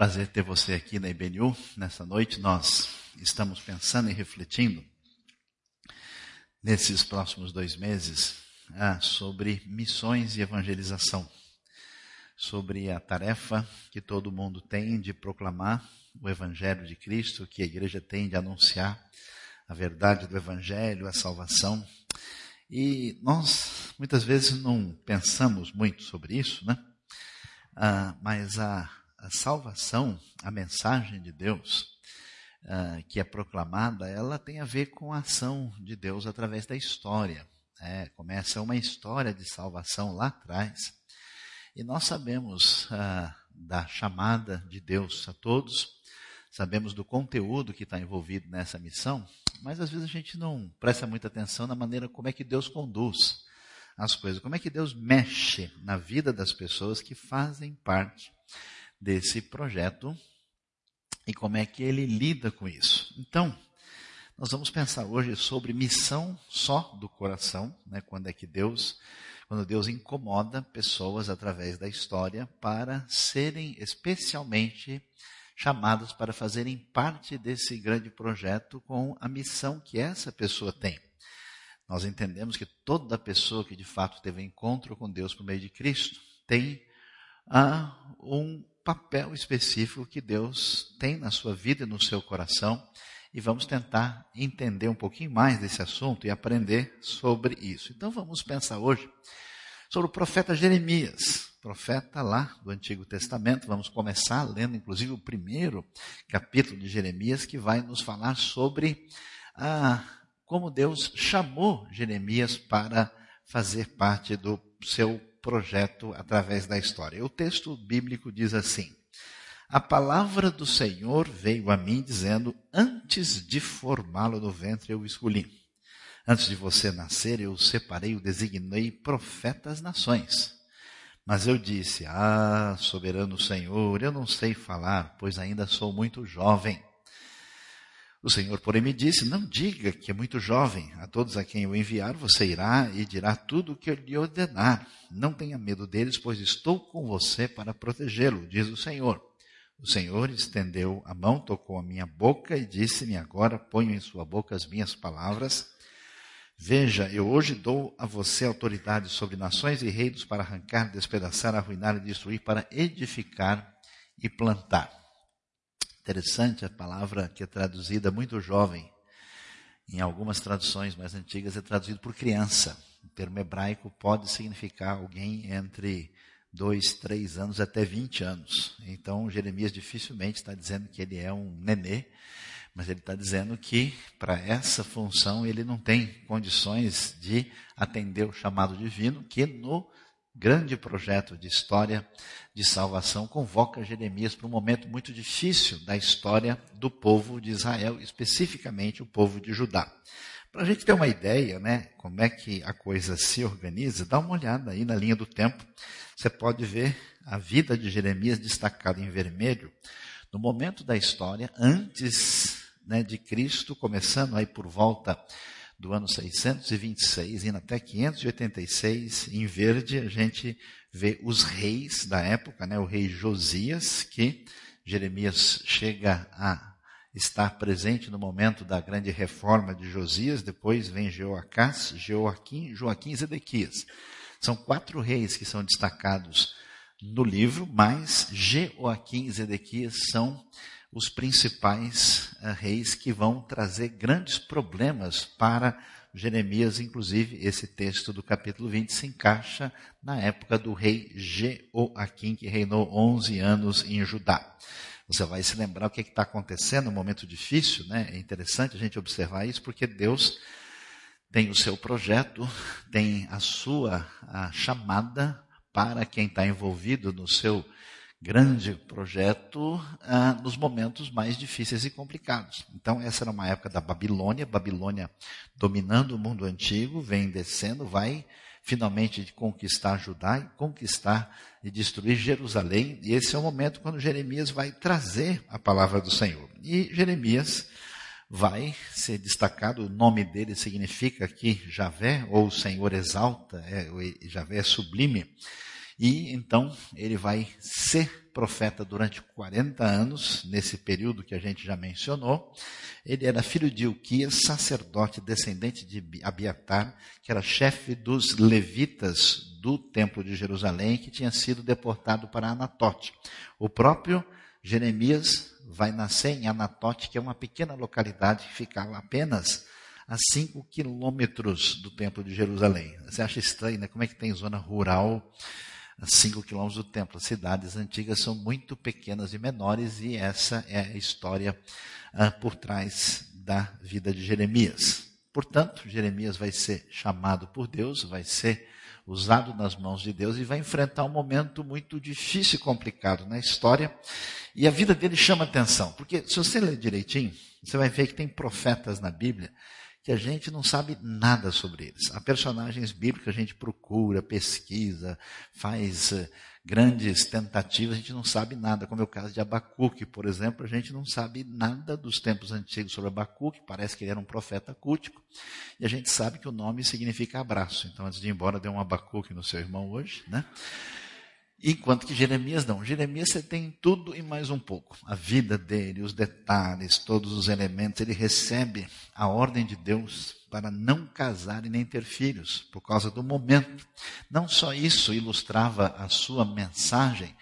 Prazer ter você aqui na IBNU. Nessa noite nós estamos pensando e refletindo nesses próximos dois meses ah, sobre missões e evangelização, sobre a tarefa que todo mundo tem de proclamar o Evangelho de Cristo, que a igreja tem de anunciar a verdade do Evangelho, a salvação. E nós muitas vezes não pensamos muito sobre isso, né? Ah, mas a a salvação, a mensagem de Deus uh, que é proclamada, ela tem a ver com a ação de Deus através da história. É, começa uma história de salvação lá atrás. E nós sabemos uh, da chamada de Deus a todos, sabemos do conteúdo que está envolvido nessa missão, mas às vezes a gente não presta muita atenção na maneira como é que Deus conduz as coisas, como é que Deus mexe na vida das pessoas que fazem parte desse projeto e como é que ele lida com isso. Então, nós vamos pensar hoje sobre missão só do coração, né? quando é que Deus, quando Deus incomoda pessoas através da história para serem especialmente chamadas para fazerem parte desse grande projeto com a missão que essa pessoa tem. Nós entendemos que toda pessoa que de fato teve encontro com Deus por meio de Cristo tem ah, um papel específico que Deus tem na sua vida e no seu coração. E vamos tentar entender um pouquinho mais desse assunto e aprender sobre isso. Então vamos pensar hoje sobre o profeta Jeremias, profeta lá do Antigo Testamento. Vamos começar lendo, inclusive, o primeiro capítulo de Jeremias, que vai nos falar sobre ah, como Deus chamou Jeremias para fazer parte do seu projeto através da história. O texto bíblico diz assim: A palavra do Senhor veio a mim dizendo: Antes de formá-lo no ventre eu o escolhi. Antes de você nascer eu o separei, o designei profeta às nações. Mas eu disse: Ah, soberano Senhor, eu não sei falar, pois ainda sou muito jovem. O Senhor, porém, me disse: Não diga que é muito jovem. A todos a quem eu enviar, você irá e dirá tudo o que eu lhe ordenar. Não tenha medo deles, pois estou com você para protegê-lo, diz o Senhor. O Senhor estendeu a mão, tocou a minha boca e disse-me: Agora ponho em sua boca as minhas palavras. Veja, eu hoje dou a você autoridade sobre nações e reinos para arrancar, despedaçar, arruinar e destruir, para edificar e plantar. Interessante a palavra que é traduzida muito jovem. Em algumas traduções mais antigas é traduzido por criança. O termo hebraico pode significar alguém entre dois, três anos até 20 anos. Então Jeremias dificilmente está dizendo que ele é um nenê, mas ele está dizendo que para essa função ele não tem condições de atender o chamado divino, que no grande projeto de história de salvação convoca Jeremias para um momento muito difícil da história do povo de Israel, especificamente o povo de Judá. Para a gente ter uma ideia, né, como é que a coisa se organiza, dá uma olhada aí na linha do tempo. Você pode ver a vida de Jeremias destacada em vermelho no momento da história antes né, de Cristo, começando aí por volta do ano 626, indo até 586, em verde, a gente vê os reis da época, né? o rei Josias, que Jeremias chega a estar presente no momento da grande reforma de Josias, depois vem Jeoacás, Jeoaquim, Joaquim e Zedequias. São quatro reis que são destacados no livro, mas Jeoaquim e Zedequias são os principais uh, reis que vão trazer grandes problemas para Jeremias, inclusive esse texto do capítulo 20 se encaixa na época do rei Jeoaquim, que reinou 11 anos em Judá. Você vai se lembrar o que está acontecendo, um momento difícil, né? É interessante a gente observar isso, porque Deus tem o seu projeto, tem a sua a chamada para quem está envolvido no seu grande projeto ah, nos momentos mais difíceis e complicados. Então, essa era uma época da Babilônia, Babilônia dominando o mundo antigo, vem descendo, vai finalmente conquistar Judá e conquistar e destruir Jerusalém. E esse é o momento quando Jeremias vai trazer a palavra do Senhor. E Jeremias vai ser destacado, o nome dele significa que Javé, ou o Senhor exalta, é, Javé é sublime. E então ele vai ser profeta durante 40 anos, nesse período que a gente já mencionou. Ele era filho de Uquias, sacerdote, descendente de Abiatar, que era chefe dos levitas do Templo de Jerusalém, que tinha sido deportado para Anatote. O próprio Jeremias vai nascer em Anatote, que é uma pequena localidade que ficava apenas a 5 quilômetros do Templo de Jerusalém. Você acha estranho, né? Como é que tem zona rural a 5 quilômetros do templo? As cidades antigas são muito pequenas e menores, e essa é a história ah, por trás da vida de Jeremias. Portanto, Jeremias vai ser chamado por Deus, vai ser usado nas mãos de Deus e vai enfrentar um momento muito difícil e complicado na história. E a vida dele chama atenção, porque se você ler direitinho, você vai ver que tem profetas na Bíblia que a gente não sabe nada sobre eles. Há personagens bíblicos que a gente procura, pesquisa, faz uh, grandes tentativas, a gente não sabe nada, como é o caso de Abacuque, por exemplo, a gente não sabe nada dos tempos antigos sobre Abacuque, parece que ele era um profeta cultico, e a gente sabe que o nome significa abraço. Então, antes de ir embora, dê um Abacuque no seu irmão hoje, né? Enquanto que Jeremias não. Jeremias você tem tudo e mais um pouco. A vida dele, os detalhes, todos os elementos. Ele recebe a ordem de Deus para não casar e nem ter filhos, por causa do momento. Não só isso ilustrava a sua mensagem,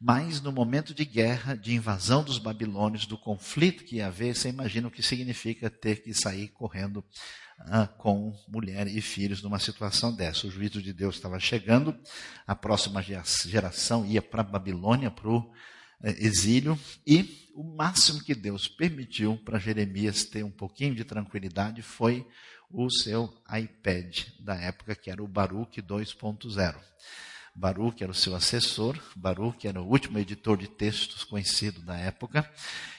mas no momento de guerra, de invasão dos babilônios, do conflito que ia haver, você imagina o que significa ter que sair correndo ah, com mulher e filhos numa situação dessa. O juízo de Deus estava chegando, a próxima geração ia para a Babilônia, para o eh, exílio, e o máximo que Deus permitiu para Jeremias ter um pouquinho de tranquilidade foi o seu iPad da época, que era o Baruch 2.0. Baruch era o seu assessor, Baruch era o último editor de textos conhecido da época,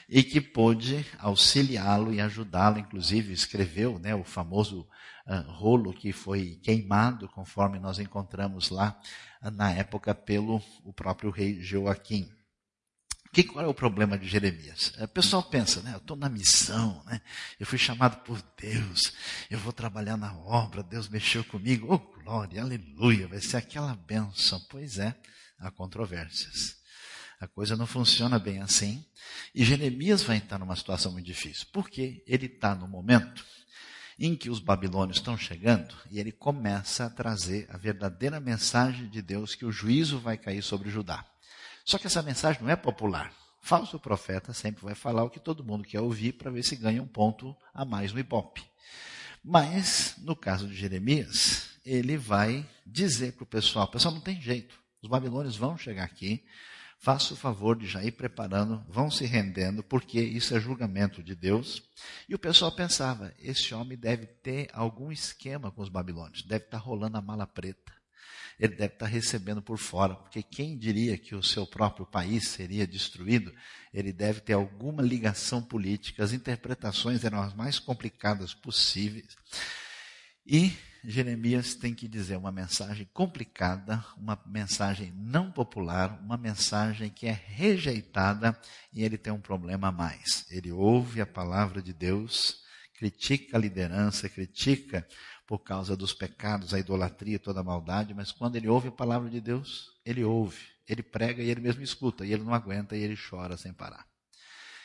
e que pôde auxiliá-lo e ajudá-lo, inclusive escreveu né, o famoso uh, rolo que foi queimado, conforme nós encontramos lá uh, na época pelo o próprio rei Joaquim. Que, qual é o problema de Jeremias? O pessoal pensa, né? Eu estou na missão, né? Eu fui chamado por Deus, eu vou trabalhar na obra, Deus mexeu comigo, oh glória, aleluia, vai ser aquela benção. Pois é, há controvérsias. A coisa não funciona bem assim. E Jeremias vai entrar numa situação muito difícil, porque ele está no momento em que os babilônios estão chegando e ele começa a trazer a verdadeira mensagem de Deus que o juízo vai cair sobre Judá. Só que essa mensagem não é popular. Falso profeta sempre vai falar o que todo mundo quer ouvir para ver se ganha um ponto a mais no Ibope. Mas, no caso de Jeremias, ele vai dizer para o pessoal: pessoal, não tem jeito. Os babilônios vão chegar aqui, faça o favor de já ir preparando, vão se rendendo, porque isso é julgamento de Deus. E o pessoal pensava: esse homem deve ter algum esquema com os babilônios, deve estar tá rolando a mala preta. Ele deve estar tá recebendo por fora, porque quem diria que o seu próprio país seria destruído? Ele deve ter alguma ligação política. As interpretações eram as mais complicadas possíveis. E Jeremias tem que dizer uma mensagem complicada, uma mensagem não popular, uma mensagem que é rejeitada e ele tem um problema a mais. Ele ouve a palavra de Deus, critica a liderança, critica por causa dos pecados, a idolatria, toda a maldade, mas quando ele ouve a palavra de Deus, ele ouve, ele prega e ele mesmo escuta, e ele não aguenta e ele chora sem parar.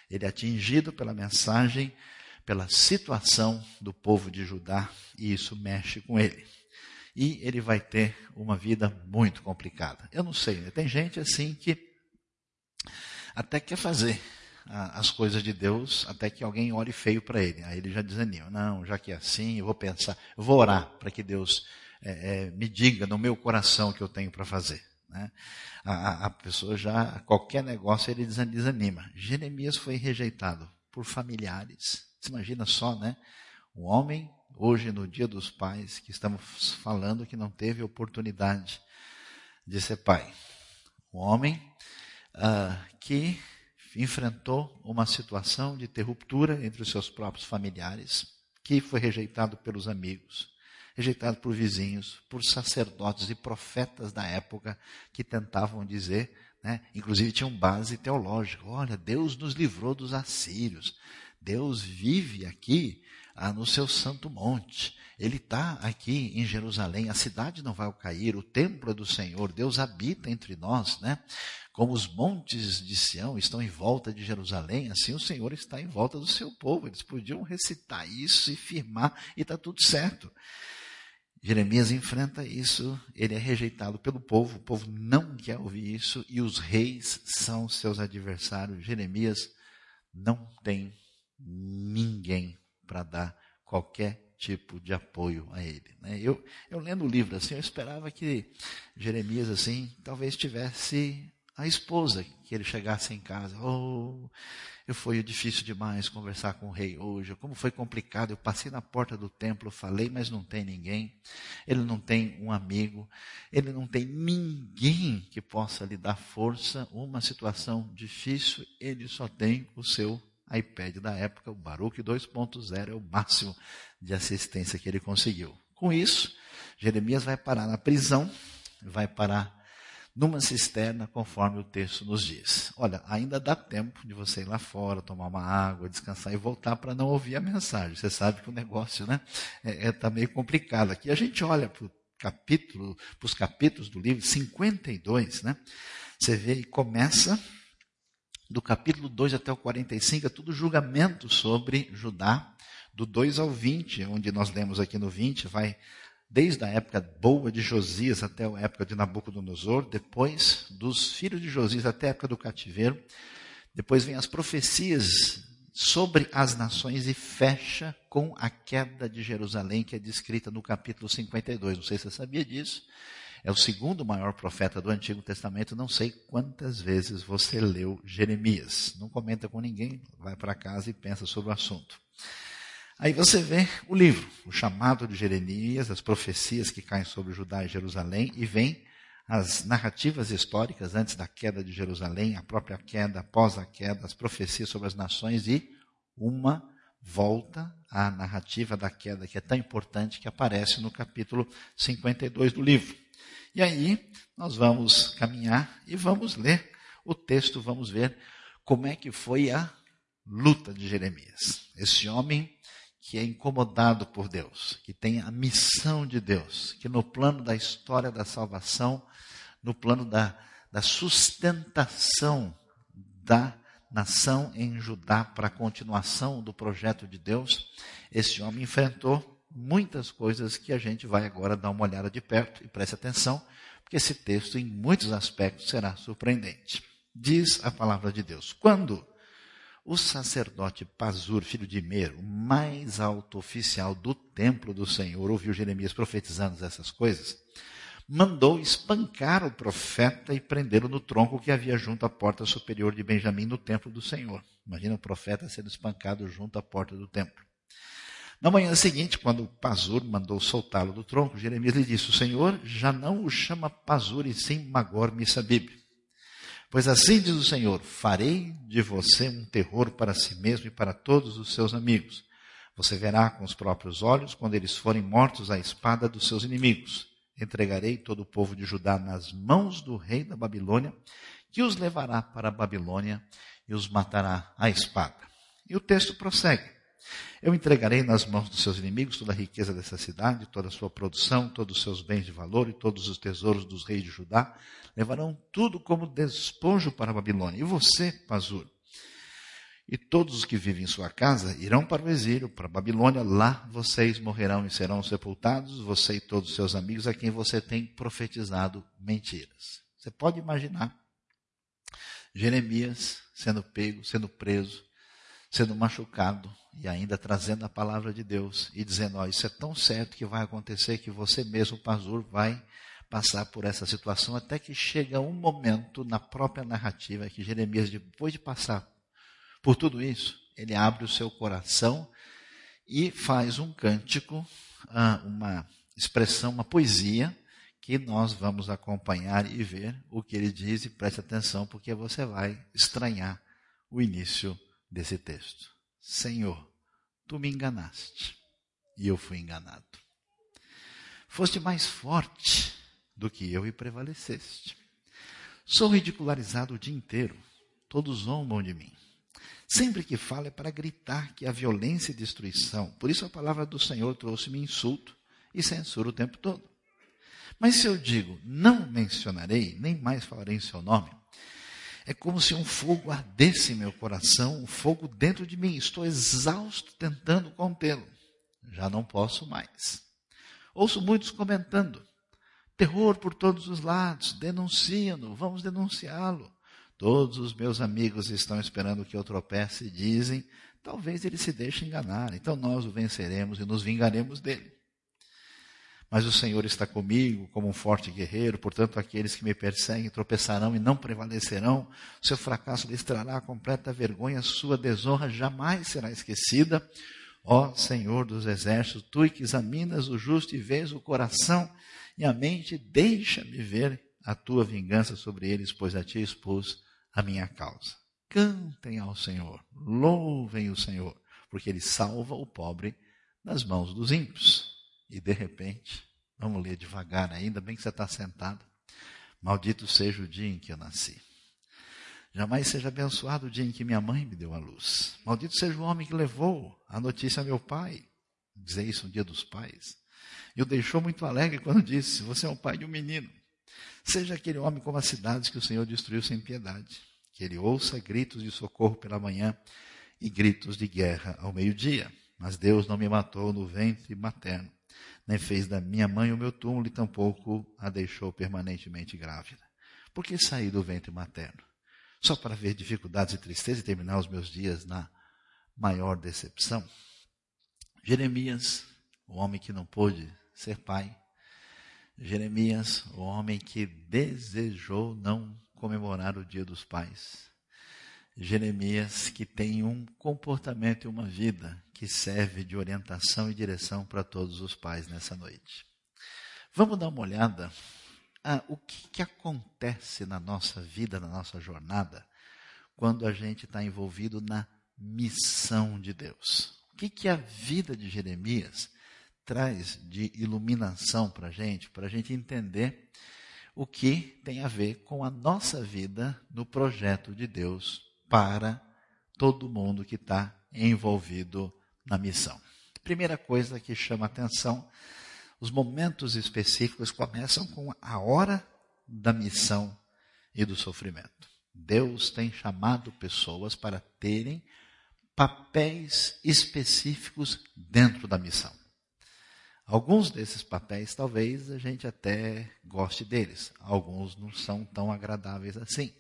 Ele é atingido pela mensagem pela situação do povo de Judá e isso mexe com ele. E ele vai ter uma vida muito complicada. Eu não sei, né? tem gente assim que até quer fazer as coisas de Deus até que alguém ore feio para ele. Aí ele já desanima. Não, já que é assim, eu vou pensar, eu vou orar para que Deus é, é, me diga no meu coração o que eu tenho para fazer. Né? A, a, pessoa já, qualquer negócio, ele desanima. Jeremias foi rejeitado por familiares, você imagina só, né? Um homem, hoje no dia dos pais, que estamos falando que não teve oportunidade de ser pai. Um homem uh, que enfrentou uma situação de interruptura entre os seus próprios familiares, que foi rejeitado pelos amigos, rejeitado por vizinhos, por sacerdotes e profetas da época que tentavam dizer, né, inclusive tinham base teológica: olha, Deus nos livrou dos assírios. Deus vive aqui no seu santo monte. Ele está aqui em Jerusalém, a cidade não vai cair, o templo é do Senhor, Deus habita entre nós, né? Como os montes de Sião estão em volta de Jerusalém, assim o Senhor está em volta do seu povo. Eles podiam recitar isso e firmar e está tudo certo. Jeremias enfrenta isso, ele é rejeitado pelo povo, o povo não quer ouvir isso e os reis são seus adversários. Jeremias não tem ninguém para dar qualquer tipo de apoio a ele. Né? Eu, eu lendo o livro assim, eu esperava que Jeremias assim talvez tivesse a esposa que ele chegasse em casa. Oh, eu foi difícil demais conversar com o rei hoje. Como foi complicado. Eu passei na porta do templo, falei, mas não tem ninguém. Ele não tem um amigo. Ele não tem ninguém que possa lhe dar força. Uma situação difícil, ele só tem o seu iPad da época, o Baruch 2.0 é o máximo de assistência que ele conseguiu. Com isso, Jeremias vai parar na prisão, vai parar numa cisterna, conforme o texto nos diz. Olha, ainda dá tempo de você ir lá fora, tomar uma água, descansar e voltar para não ouvir a mensagem. Você sabe que o negócio né, é, é tá meio complicado. Aqui a gente olha para capítulo, os capítulos do livro 52, né? Você vê e começa do capítulo 2 até o 45, é tudo julgamento sobre Judá, do 2 ao 20, onde nós lemos aqui no 20, vai desde a época boa de Josias até a época de Nabucodonosor, depois dos filhos de Josias até a época do cativeiro, depois vem as profecias sobre as nações e fecha com a queda de Jerusalém, que é descrita no capítulo 52. Não sei se você sabia disso. É o segundo maior profeta do Antigo Testamento. Não sei quantas vezes você leu Jeremias. Não comenta com ninguém, vai para casa e pensa sobre o assunto. Aí você vê o livro, o chamado de Jeremias, as profecias que caem sobre Judá e Jerusalém, e vem as narrativas históricas antes da queda de Jerusalém, a própria queda, após a queda, as profecias sobre as nações e uma volta à narrativa da queda, que é tão importante, que aparece no capítulo 52 do livro. E aí nós vamos caminhar e vamos ler o texto, vamos ver como é que foi a luta de Jeremias. Esse homem que é incomodado por Deus, que tem a missão de Deus, que no plano da história da salvação, no plano da, da sustentação da nação em Judá para a continuação do projeto de Deus, esse homem enfrentou muitas coisas que a gente vai agora dar uma olhada de perto e preste atenção, porque esse texto, em muitos aspectos, será surpreendente. Diz a palavra de Deus: quando o sacerdote Pazur, filho de Mer, o mais alto oficial do templo do Senhor, ouviu Jeremias profetizando essas coisas, mandou espancar o profeta e prendê-lo no tronco que havia junto à porta superior de Benjamim no templo do Senhor. Imagina o profeta sendo espancado junto à porta do templo. Na manhã seguinte, quando Pazur mandou soltá-lo do tronco, Jeremias lhe disse: O Senhor já não o chama Pazur e sim Magor Missabib Pois assim diz o Senhor: farei de você um terror para si mesmo e para todos os seus amigos. Você verá com os próprios olhos quando eles forem mortos à espada dos seus inimigos. Entregarei todo o povo de Judá nas mãos do rei da Babilônia, que os levará para a Babilônia e os matará à espada. E o texto prossegue. Eu entregarei nas mãos dos seus inimigos toda a riqueza dessa cidade, toda a sua produção, todos os seus bens de valor e todos os tesouros dos reis de Judá. Levarão tudo como despojo para a Babilônia. E você, Pazur, e todos os que vivem em sua casa irão para o exílio, para a Babilônia. Lá vocês morrerão e serão sepultados, você e todos os seus amigos a quem você tem profetizado mentiras. Você pode imaginar Jeremias sendo pego, sendo preso, sendo machucado e ainda trazendo a palavra de Deus e dizendo: ó, isso é tão certo que vai acontecer que você mesmo, pastor, vai passar por essa situação até que chega um momento na própria narrativa que Jeremias, depois de passar por tudo isso, ele abre o seu coração e faz um cântico, ah, uma expressão, uma poesia que nós vamos acompanhar e ver o que ele diz e preste atenção porque você vai estranhar o início desse texto. Senhor, tu me enganaste e eu fui enganado. Foste mais forte do que eu e prevaleceste. Sou ridicularizado o dia inteiro. Todos zombam de mim. Sempre que fala é para gritar que a violência e destruição. Por isso a palavra do Senhor trouxe-me insulto e censura o tempo todo. Mas se eu digo, não mencionarei, nem mais falarei em seu nome, é como se um fogo ardesse meu coração, um fogo dentro de mim. Estou exausto tentando contê-lo. Já não posso mais. Ouço muitos comentando: terror por todos os lados, denunciam-no, vamos denunciá-lo. Todos os meus amigos estão esperando que eu tropece e dizem: talvez ele se deixe enganar, então nós o venceremos e nos vingaremos dele. Mas o Senhor está comigo como um forte guerreiro, portanto, aqueles que me perseguem tropeçarão e não prevalecerão. Seu fracasso lhes trará completa vergonha, sua desonra jamais será esquecida. Ó Senhor dos exércitos, tu que examinas o justo e vês o coração e a mente, deixa-me ver a tua vingança sobre eles, pois a ti expus a minha causa. Cantem ao Senhor, louvem o Senhor, porque ele salva o pobre das mãos dos ímpios. E de repente, vamos ler devagar ainda, bem que você está sentado. Maldito seja o dia em que eu nasci. Jamais seja abençoado o dia em que minha mãe me deu a luz. Maldito seja o homem que levou a notícia a meu pai. Dizer isso no dia dos pais. E o deixou muito alegre quando disse: Você é o pai de um menino. Seja aquele homem como as cidades que o Senhor destruiu sem piedade. Que ele ouça gritos de socorro pela manhã e gritos de guerra ao meio-dia. Mas Deus não me matou no ventre materno nem fez da minha mãe o meu túmulo e tampouco a deixou permanentemente grávida. Por que saí do ventre materno? Só para ver dificuldades e tristeza e terminar os meus dias na maior decepção? Jeremias, o homem que não pôde ser pai. Jeremias, o homem que desejou não comemorar o dia dos pais. Jeremias, que tem um comportamento e uma vida que serve de orientação e direção para todos os pais nessa noite. Vamos dar uma olhada a o que, que acontece na nossa vida, na nossa jornada, quando a gente está envolvido na missão de Deus. O que, que a vida de Jeremias traz de iluminação para a gente, para a gente entender o que tem a ver com a nossa vida no projeto de Deus para todo mundo que está envolvido na missão. Primeira coisa que chama atenção, os momentos específicos começam com a hora da missão e do sofrimento. Deus tem chamado pessoas para terem papéis específicos dentro da missão. Alguns desses papéis talvez a gente até goste deles, alguns não são tão agradáveis assim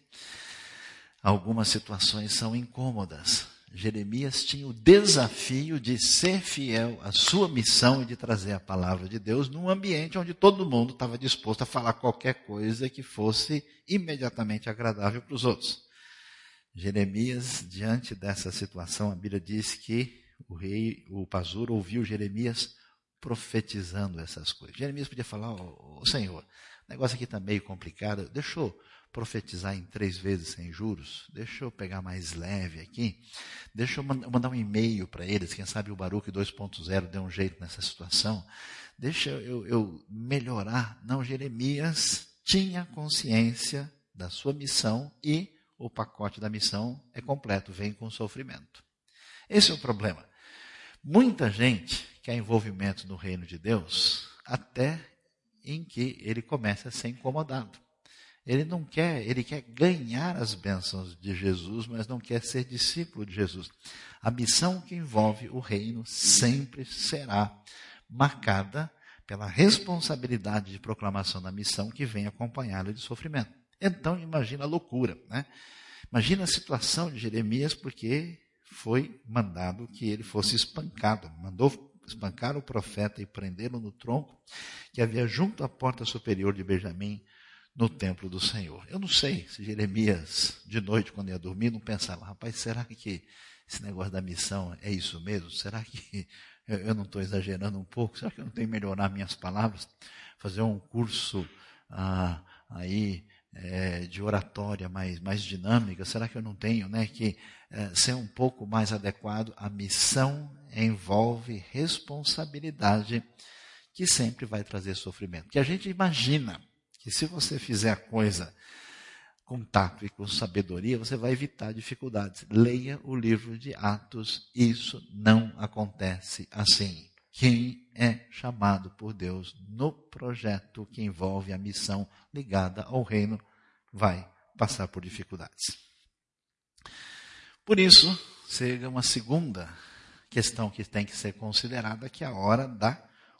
algumas situações são incômodas. Jeremias tinha o desafio de ser fiel à sua missão e de trazer a palavra de Deus num ambiente onde todo mundo estava disposto a falar qualquer coisa que fosse imediatamente agradável para os outros. Jeremias, diante dessa situação, a Bíblia diz que o rei, o Pazur, ouviu Jeremias profetizando essas coisas. Jeremias podia falar, ô oh, Senhor, o negócio aqui está meio complicado, deixou profetizar em três vezes sem juros? Deixa eu pegar mais leve aqui. Deixa eu mandar um e-mail para eles. Quem sabe o Baruch 2.0 deu um jeito nessa situação. Deixa eu, eu melhorar. Não, Jeremias tinha consciência da sua missão e o pacote da missão é completo, vem com sofrimento. Esse é o problema. Muita gente quer envolvimento no reino de Deus até em que ele começa a ser incomodado. Ele não quer, ele quer ganhar as bênçãos de Jesus, mas não quer ser discípulo de Jesus. A missão que envolve o reino sempre será marcada pela responsabilidade de proclamação da missão que vem acompanhada de sofrimento. Então, imagina a loucura, né? Imagina a situação de Jeremias, porque foi mandado que ele fosse espancado. Mandou espancar o profeta e prendê-lo no tronco que havia junto à porta superior de Benjamim, no templo do Senhor. Eu não sei se Jeremias, de noite, quando ia dormir, não pensava, rapaz, será que esse negócio da missão é isso mesmo? Será que eu não estou exagerando um pouco? Será que eu não tenho que melhorar minhas palavras? Fazer um curso ah, aí é, de oratória mais, mais dinâmica? Será que eu não tenho né, que é, ser um pouco mais adequado? A missão envolve responsabilidade que sempre vai trazer sofrimento. Que a gente imagina que se você fizer a coisa com tato e com sabedoria, você vai evitar dificuldades. Leia o livro de Atos, isso não acontece assim. Quem é chamado por Deus no projeto que envolve a missão ligada ao reino vai passar por dificuldades. Por isso, chega uma segunda questão que tem que ser considerada, que é a hora da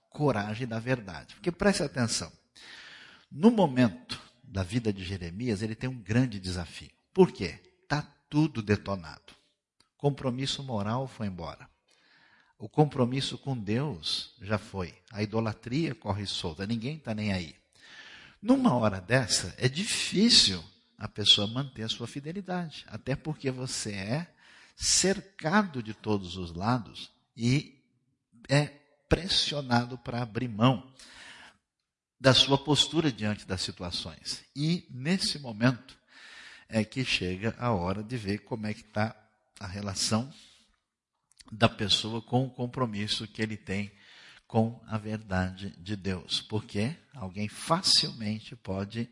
coragem da verdade. Porque preste atenção, no momento da vida de Jeremias, ele tem um grande desafio. Por quê? Está tudo detonado. Compromisso moral foi embora. O compromisso com Deus já foi. A idolatria corre solta, ninguém está nem aí. Numa hora dessa, é difícil a pessoa manter a sua fidelidade, até porque você é cercado de todos os lados e é pressionado para abrir mão da sua postura diante das situações. E nesse momento é que chega a hora de ver como é que está a relação da pessoa com o compromisso que ele tem com a verdade de Deus. Porque alguém facilmente pode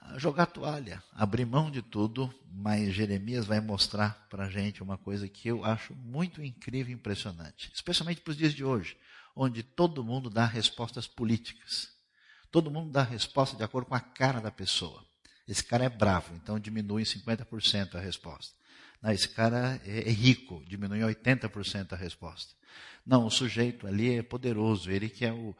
ah, jogar toalha, abrir mão de tudo, mas Jeremias vai mostrar para a gente uma coisa que eu acho muito incrível e impressionante, especialmente para os dias de hoje, onde todo mundo dá respostas políticas. Todo mundo dá a resposta de acordo com a cara da pessoa. Esse cara é bravo, então diminui em 50% a resposta. Não, esse cara é, é rico, diminui em 80% a resposta. Não, o sujeito ali é poderoso, ele que é o,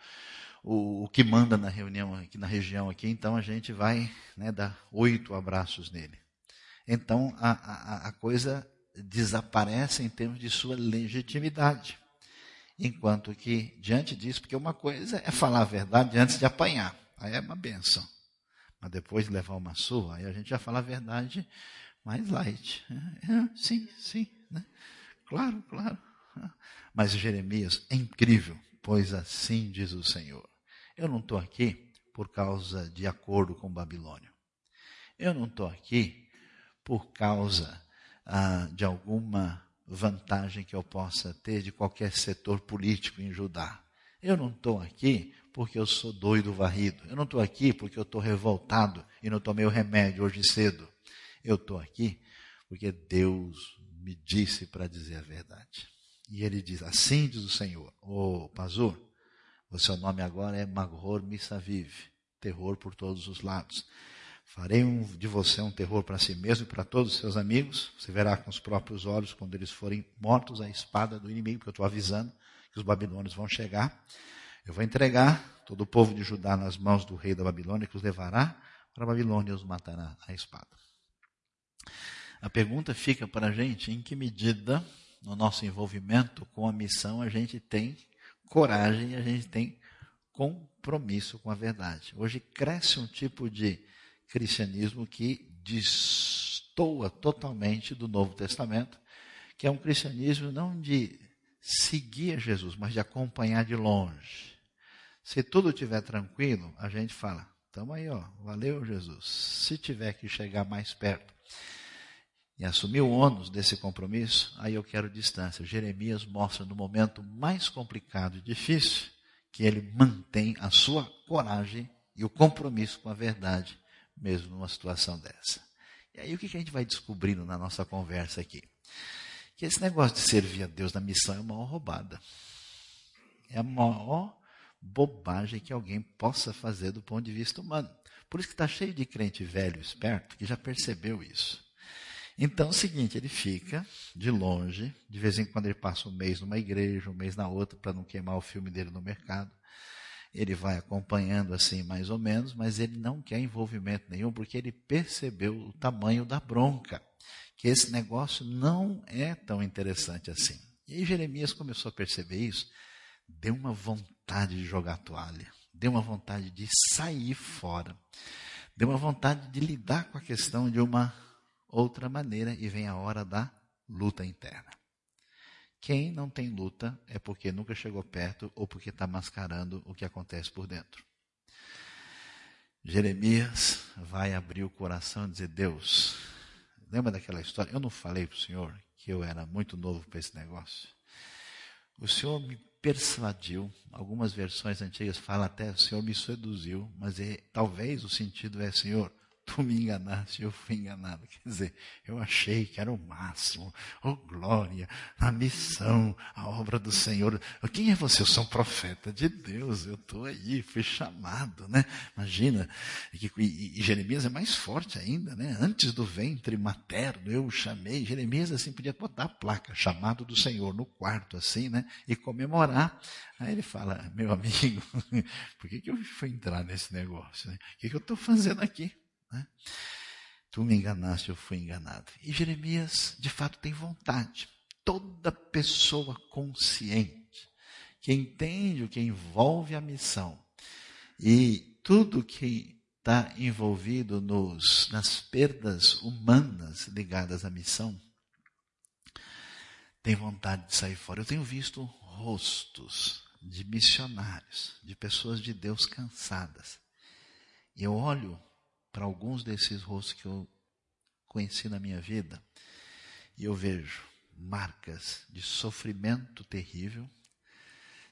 o, o, que manda na reunião aqui na região aqui, então a gente vai né, dar oito abraços nele. Então a, a, a coisa desaparece em termos de sua legitimidade. Enquanto que, diante disso, porque uma coisa é falar a verdade antes de apanhar, aí é uma benção. Mas depois de levar uma surra, aí a gente já fala a verdade mais light. É, é, sim, sim, né? claro, claro. Mas Jeremias é incrível, pois assim diz o Senhor. Eu não estou aqui por causa de acordo com Babilônia. Eu não estou aqui por causa ah, de alguma vantagem que eu possa ter de qualquer setor político em Judá. Eu não estou aqui porque eu sou doido varrido. Eu não estou aqui porque eu estou revoltado e não tomei o remédio hoje cedo. Eu estou aqui porque Deus me disse para dizer a verdade. E ele diz: Assim diz o Senhor, ô oh, Pazur, o seu nome agora é Maghor Missaviv, terror por todos os lados. Farei um, de você um terror para si mesmo e para todos os seus amigos. Você verá com os próprios olhos quando eles forem mortos à espada do inimigo, porque eu estou avisando que os babilônios vão chegar. Eu vou entregar todo o povo de Judá nas mãos do rei da Babilônia, que os levará para a Babilônia e os matará à espada. A pergunta fica para a gente: em que medida, no nosso envolvimento com a missão, a gente tem coragem, a gente tem compromisso com a verdade? Hoje cresce um tipo de cristianismo que destoa totalmente do Novo Testamento, que é um cristianismo não de seguir Jesus, mas de acompanhar de longe. Se tudo estiver tranquilo, a gente fala, estamos aí, ó, valeu Jesus. Se tiver que chegar mais perto e assumir o ônus desse compromisso, aí eu quero distância. Jeremias mostra no momento mais complicado e difícil que ele mantém a sua coragem e o compromisso com a verdade mesmo numa situação dessa. E aí o que a gente vai descobrindo na nossa conversa aqui? Que esse negócio de servir a Deus na missão é uma roubada. É a maior bobagem que alguém possa fazer do ponto de vista humano. Por isso que está cheio de crente velho, esperto, que já percebeu isso. Então é o seguinte, ele fica de longe, de vez em quando ele passa um mês numa igreja, um mês na outra, para não queimar o filme dele no mercado ele vai acompanhando assim mais ou menos, mas ele não quer envolvimento nenhum porque ele percebeu o tamanho da bronca, que esse negócio não é tão interessante assim. E aí Jeremias começou a perceber isso, deu uma vontade de jogar toalha, deu uma vontade de sair fora, deu uma vontade de lidar com a questão de uma outra maneira e vem a hora da luta interna. Quem não tem luta é porque nunca chegou perto ou porque está mascarando o que acontece por dentro. Jeremias vai abrir o coração e dizer: Deus, lembra daquela história? Eu não falei para o Senhor que eu era muito novo para esse negócio. O Senhor me persuadiu. Algumas versões antigas falam até: o Senhor me seduziu, mas é, talvez o sentido é: Senhor, tu me enganaste, eu fui enganado. Quer dizer, eu achei que era o máximo. Oh, glória, a missão, a obra do Senhor. Quem é você? Eu sou um profeta de Deus, eu estou aí, fui chamado, né? Imagina, e, e, e, Jeremias é mais forte ainda, né? Antes do ventre materno, eu o chamei. Jeremias, assim, podia botar a placa, chamado do Senhor, no quarto, assim, né? E comemorar. Aí ele fala, meu amigo, por que, que eu fui entrar nesse negócio? Né? O que, que eu estou fazendo aqui? Né? Tu me enganaste, eu fui enganado. E Jeremias, de fato, tem vontade. Toda pessoa consciente, que entende o que envolve a missão e tudo que está envolvido nos, nas perdas humanas ligadas à missão, tem vontade de sair fora. Eu tenho visto rostos de missionários, de pessoas de Deus cansadas. E eu olho para alguns desses rostos que eu conheci na minha vida e eu vejo marcas de sofrimento terrível,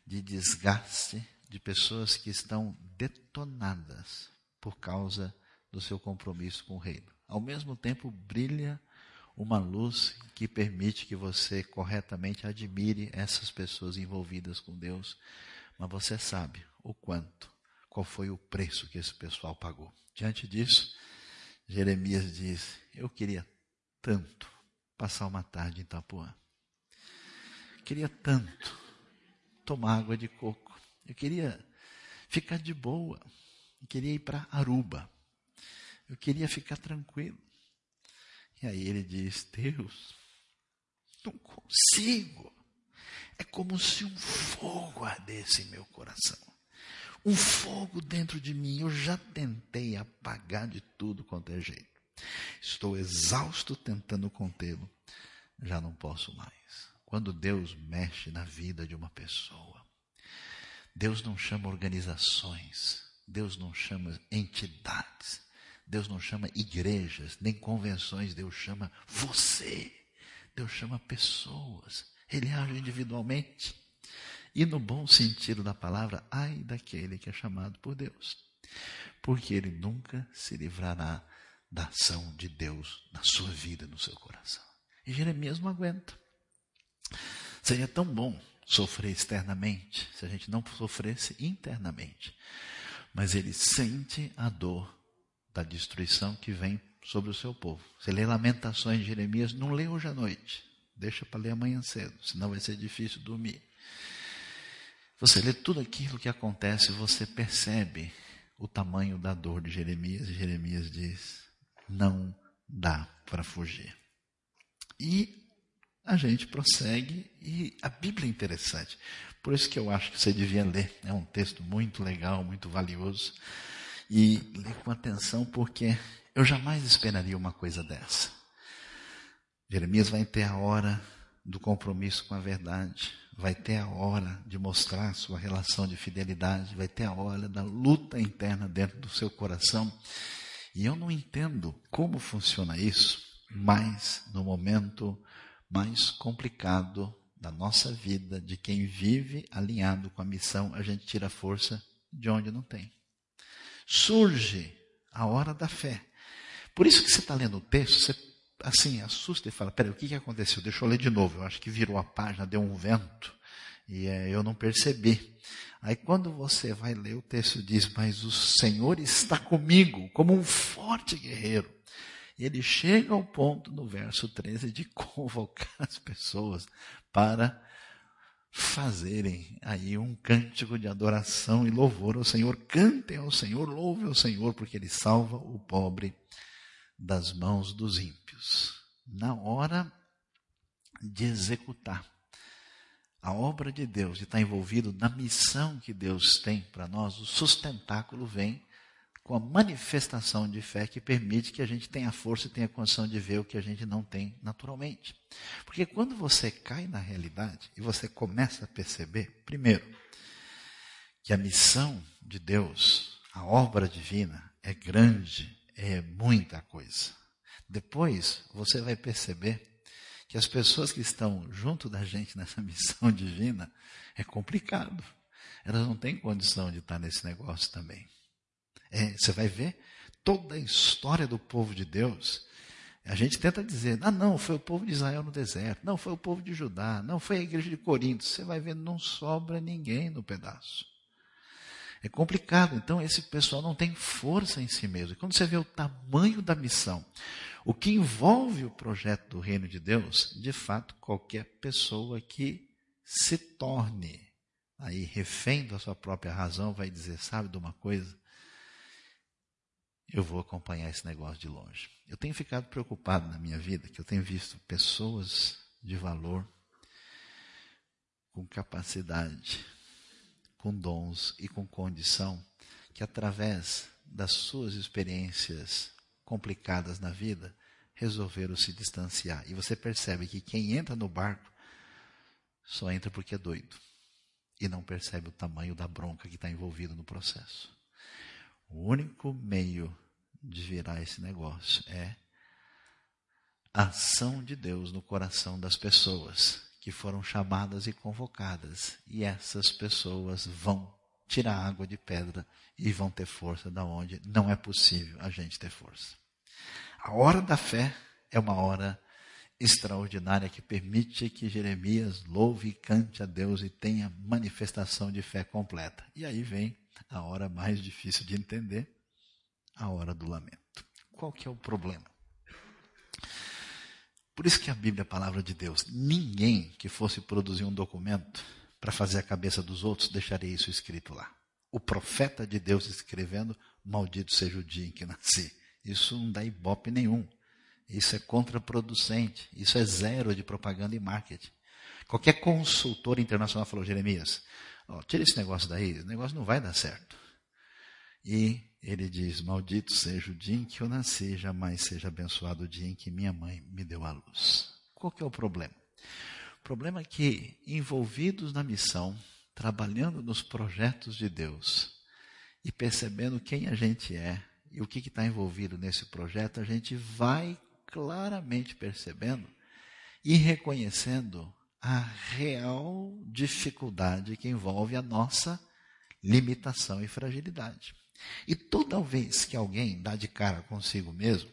de desgaste, de pessoas que estão detonadas por causa do seu compromisso com o reino. Ao mesmo tempo, brilha uma luz que permite que você corretamente admire essas pessoas envolvidas com Deus, mas você sabe o quanto, qual foi o preço que esse pessoal pagou. Diante disso, Jeremias diz: Eu queria tanto passar uma tarde em Itapuã. Queria tanto tomar água de coco. Eu queria ficar de boa. Eu queria ir para Aruba. Eu queria ficar tranquilo. E aí ele diz: Deus, não consigo. É como se um fogo ardesse em meu coração um fogo dentro de mim. Eu já tentei apagar de tudo quanto é jeito. Estou exausto tentando contê-lo. Já não posso mais. Quando Deus mexe na vida de uma pessoa, Deus não chama organizações, Deus não chama entidades, Deus não chama igrejas, nem convenções, Deus chama você. Deus chama pessoas. Ele age individualmente. E no bom sentido da palavra, ai daquele que é chamado por Deus. Porque ele nunca se livrará da ação de Deus na sua vida, no seu coração. E Jeremias não aguenta. Seria tão bom sofrer externamente se a gente não sofresse internamente. Mas ele sente a dor da destruição que vem sobre o seu povo. Você lê Lamentações de Jeremias, não lê hoje à noite. Deixa para ler amanhã cedo, senão vai ser difícil dormir. Você lê tudo aquilo que acontece, você percebe o tamanho da dor de Jeremias, e Jeremias diz: não dá para fugir. E a gente prossegue, e a Bíblia é interessante. Por isso que eu acho que você devia ler. É um texto muito legal, muito valioso. E lê com atenção, porque eu jamais esperaria uma coisa dessa. Jeremias vai ter a hora do compromisso com a verdade vai ter a hora de mostrar sua relação de fidelidade, vai ter a hora da luta interna dentro do seu coração. E eu não entendo como funciona isso, mas no momento mais complicado da nossa vida, de quem vive alinhado com a missão, a gente tira força de onde não tem. Surge a hora da fé. Por isso que você está lendo o texto, você assim, assusta e fala, peraí, o que, que aconteceu? Deixa eu ler de novo. Eu acho que virou a página, deu um vento. E é, eu não percebi. Aí quando você vai ler o texto diz, mas o Senhor está comigo como um forte guerreiro. E ele chega ao ponto no verso 13 de convocar as pessoas para fazerem aí um cântico de adoração e louvor ao Senhor. Cantem ao Senhor, louve ao Senhor, porque ele salva o pobre das mãos dos ímpios. Na hora de executar a obra de Deus, de estar envolvido na missão que Deus tem para nós, o sustentáculo vem com a manifestação de fé que permite que a gente tenha força e tenha condição de ver o que a gente não tem naturalmente. Porque quando você cai na realidade e você começa a perceber, primeiro, que a missão de Deus, a obra divina, é grande, é muita coisa. Depois você vai perceber que as pessoas que estão junto da gente nessa missão divina é complicado. Elas não têm condição de estar nesse negócio também. É, você vai ver toda a história do povo de Deus, a gente tenta dizer, ah não, foi o povo de Israel no deserto, não, foi o povo de Judá, não, foi a igreja de Corinto. Você vai ver, não sobra ninguém no pedaço. É complicado, então esse pessoal não tem força em si mesmo. E quando você vê o tamanho da missão, o que envolve o projeto do reino de Deus, de fato, qualquer pessoa que se torne aí refém da sua própria razão vai dizer, sabe de uma coisa? Eu vou acompanhar esse negócio de longe. Eu tenho ficado preocupado na minha vida, que eu tenho visto pessoas de valor, com capacidade, com dons e com condição, que através das suas experiências complicadas na vida, resolveram se distanciar. E você percebe que quem entra no barco só entra porque é doido e não percebe o tamanho da bronca que está envolvido no processo. O único meio de virar esse negócio é a ação de Deus no coração das pessoas que foram chamadas e convocadas. E essas pessoas vão tirar água de pedra e vão ter força da onde não é possível a gente ter força. A hora da fé é uma hora extraordinária que permite que Jeremias louve e cante a Deus e tenha manifestação de fé completa. E aí vem a hora mais difícil de entender, a hora do lamento. Qual que é o problema? Por isso que a Bíblia é a palavra de Deus. Ninguém que fosse produzir um documento para fazer a cabeça dos outros deixaria isso escrito lá. O profeta de Deus escrevendo, maldito seja o dia em que nasci. Isso não dá ibope nenhum. Isso é contraproducente. Isso é zero de propaganda e marketing. Qualquer consultor internacional falou, Jeremias, ó, tira esse negócio daí, esse negócio não vai dar certo. E ele diz, maldito seja o dia em que eu nasci, jamais seja abençoado o dia em que minha mãe me deu a luz. Qual que é o problema? O problema é que, envolvidos na missão, trabalhando nos projetos de Deus e percebendo quem a gente é e o que está envolvido nesse projeto, a gente vai claramente percebendo e reconhecendo a real dificuldade que envolve a nossa limitação e fragilidade. E toda vez que alguém dá de cara consigo mesmo,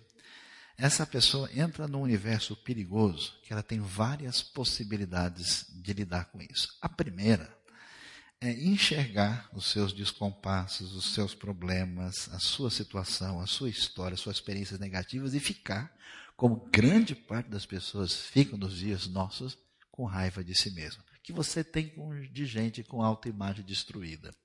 essa pessoa entra num universo perigoso que ela tem várias possibilidades de lidar com isso. A primeira é enxergar os seus descompassos, os seus problemas, a sua situação, a sua história, as suas experiências negativas e ficar como grande parte das pessoas ficam nos dias nossos com raiva de si mesmo. Que você tem de gente com autoimagem destruída,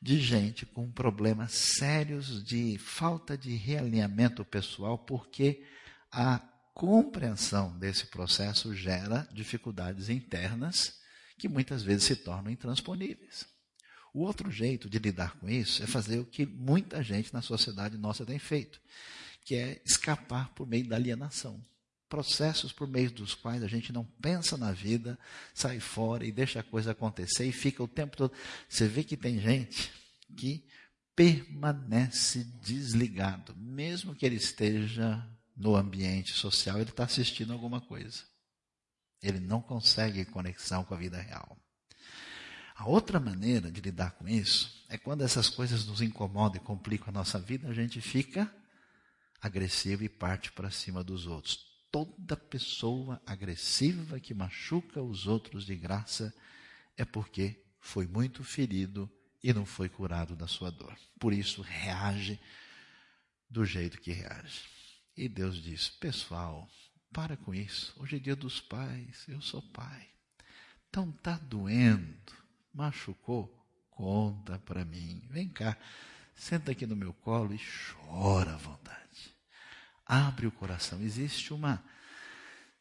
de gente com problemas sérios de falta de realinhamento pessoal, porque a compreensão desse processo gera dificuldades internas que muitas vezes se tornam intransponíveis. O outro jeito de lidar com isso é fazer o que muita gente na sociedade nossa tem feito, que é escapar por meio da alienação. Processos por meio dos quais a gente não pensa na vida, sai fora e deixa a coisa acontecer e fica o tempo todo. Você vê que tem gente que permanece desligado, mesmo que ele esteja no ambiente social, ele está assistindo alguma coisa. Ele não consegue conexão com a vida real. A outra maneira de lidar com isso é quando essas coisas nos incomodam e complicam a nossa vida, a gente fica agressivo e parte para cima dos outros. Toda pessoa agressiva que machuca os outros de graça é porque foi muito ferido e não foi curado da sua dor. Por isso, reage do jeito que reage. E Deus diz: pessoal, para com isso. Hoje é dia dos pais, eu sou pai. Então tá doendo, machucou? Conta para mim. Vem cá, senta aqui no meu colo e chora à vontade abre o coração. Existe uma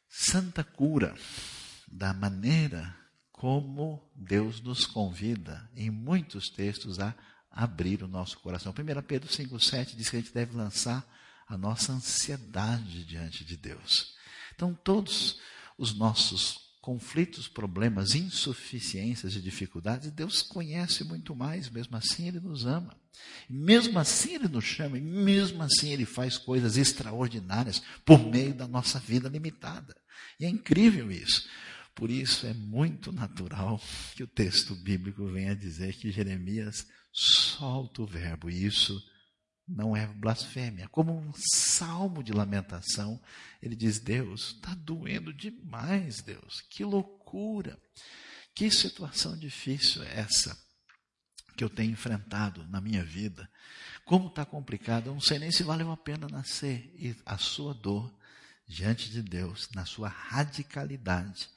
santa cura da maneira como Deus nos convida, em muitos textos, a abrir o nosso coração. 1 Pedro 5,7 diz que a gente deve lançar a nossa ansiedade diante de Deus. Então, todos os nossos conflitos, problemas, insuficiências e dificuldades, Deus conhece muito mais, mesmo assim Ele nos ama. Mesmo assim Ele nos chama, e mesmo assim Ele faz coisas extraordinárias por meio da nossa vida limitada. E é incrível isso. Por isso é muito natural que o texto bíblico venha dizer que Jeremias solta o verbo, e isso não é blasfêmia. Como um salmo de lamentação, ele diz: Deus, está doendo demais, Deus, que loucura, que situação difícil é essa que eu tenho enfrentado na minha vida. Como está complicado, eu não sei nem se valeu a pena nascer. E a sua dor diante de Deus, na sua radicalidade,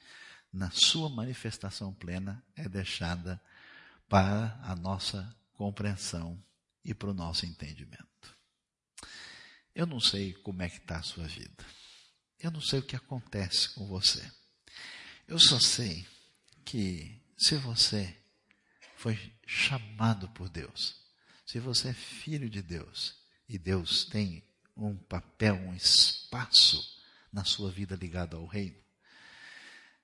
na sua manifestação plena, é deixada para a nossa compreensão e para o nosso entendimento. Eu não sei como é que está a sua vida. Eu não sei o que acontece com você. Eu só sei que se você foi chamado por Deus, se você é filho de Deus e Deus tem um papel, um espaço na sua vida ligado ao reino,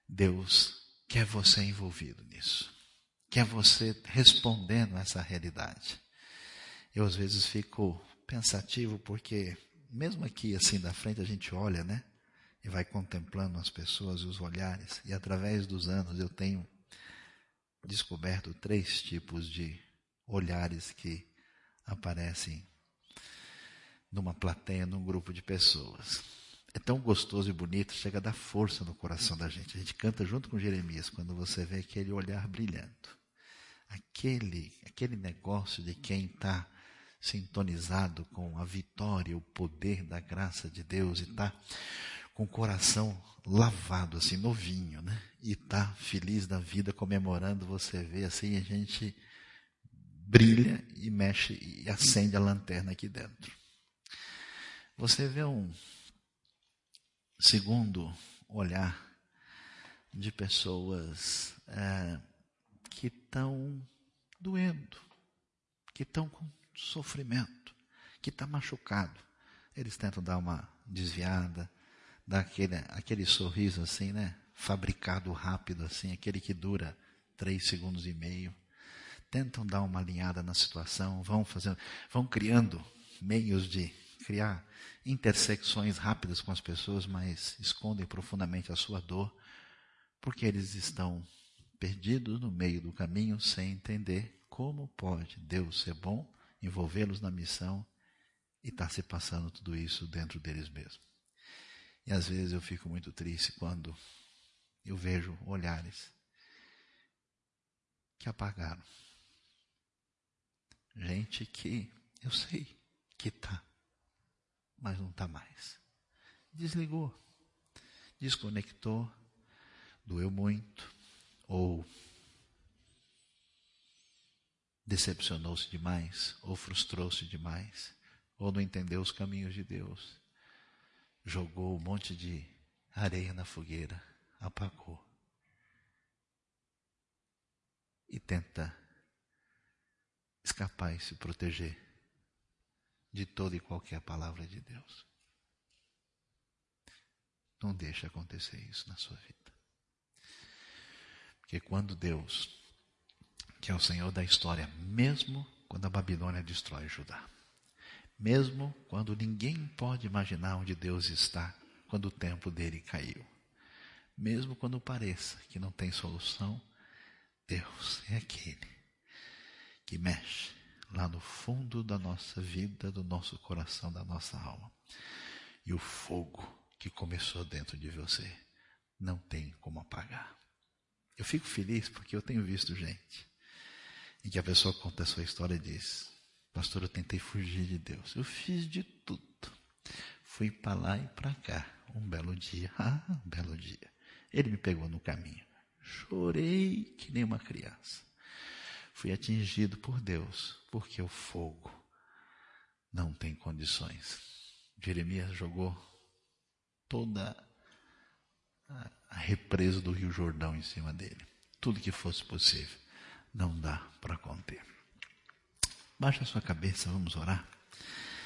Deus quer você envolvido nisso. Quer você respondendo a essa realidade. Eu às vezes fico pensativo porque mesmo aqui assim da frente a gente olha, né? E vai contemplando as pessoas e os olhares. E através dos anos eu tenho descoberto três tipos de olhares que aparecem numa plateia, num grupo de pessoas. É tão gostoso e bonito, chega a dar força no coração da gente. A gente canta junto com Jeremias quando você vê aquele olhar brilhando. Aquele, aquele negócio de quem está sintonizado com a vitória, o poder da graça de Deus e está com o coração lavado, assim, novinho, né? E está feliz da vida, comemorando, você vê assim, a gente brilha e mexe e acende a lanterna aqui dentro. Você vê um segundo olhar de pessoas é, que estão doendo, que estão com sofrimento, que está machucado. Eles tentam dar uma desviada, dar aquele, aquele sorriso assim, né? Fabricado rápido assim, aquele que dura três segundos e meio. Tentam dar uma alinhada na situação, vão fazendo, vão criando meios de criar intersecções rápidas com as pessoas, mas escondem profundamente a sua dor, porque eles estão perdidos no meio do caminho sem entender como pode Deus ser bom envolvê-los na missão e está se passando tudo isso dentro deles mesmos. E às vezes eu fico muito triste quando eu vejo olhares que apagaram. Gente que eu sei que está, mas não está mais. Desligou, desconectou, doeu muito, ou decepcionou-se demais, ou frustrou-se demais, ou não entendeu os caminhos de Deus, jogou um monte de areia na fogueira, apagou. E tenta escapar e se proteger de toda e qualquer palavra de Deus. Não deixe acontecer isso na sua vida. Porque quando Deus que é o Senhor da história, mesmo quando a Babilônia destrói Judá. Mesmo quando ninguém pode imaginar onde Deus está quando o templo dele caiu. Mesmo quando pareça que não tem solução, Deus é aquele que mexe lá no fundo da nossa vida, do nosso coração, da nossa alma. E o fogo que começou dentro de você não tem como apagar. Eu fico feliz porque eu tenho visto gente em que a pessoa conta a sua história e diz: Pastor, eu tentei fugir de Deus. Eu fiz de tudo. Fui para lá e para cá. Um belo dia, ah, um belo dia. Ele me pegou no caminho. Chorei que nem uma criança. Fui atingido por Deus, porque o fogo não tem condições. Jeremias jogou toda a represa do Rio Jordão em cima dele. Tudo que fosse possível não dá para conter. Baixa sua cabeça, vamos orar.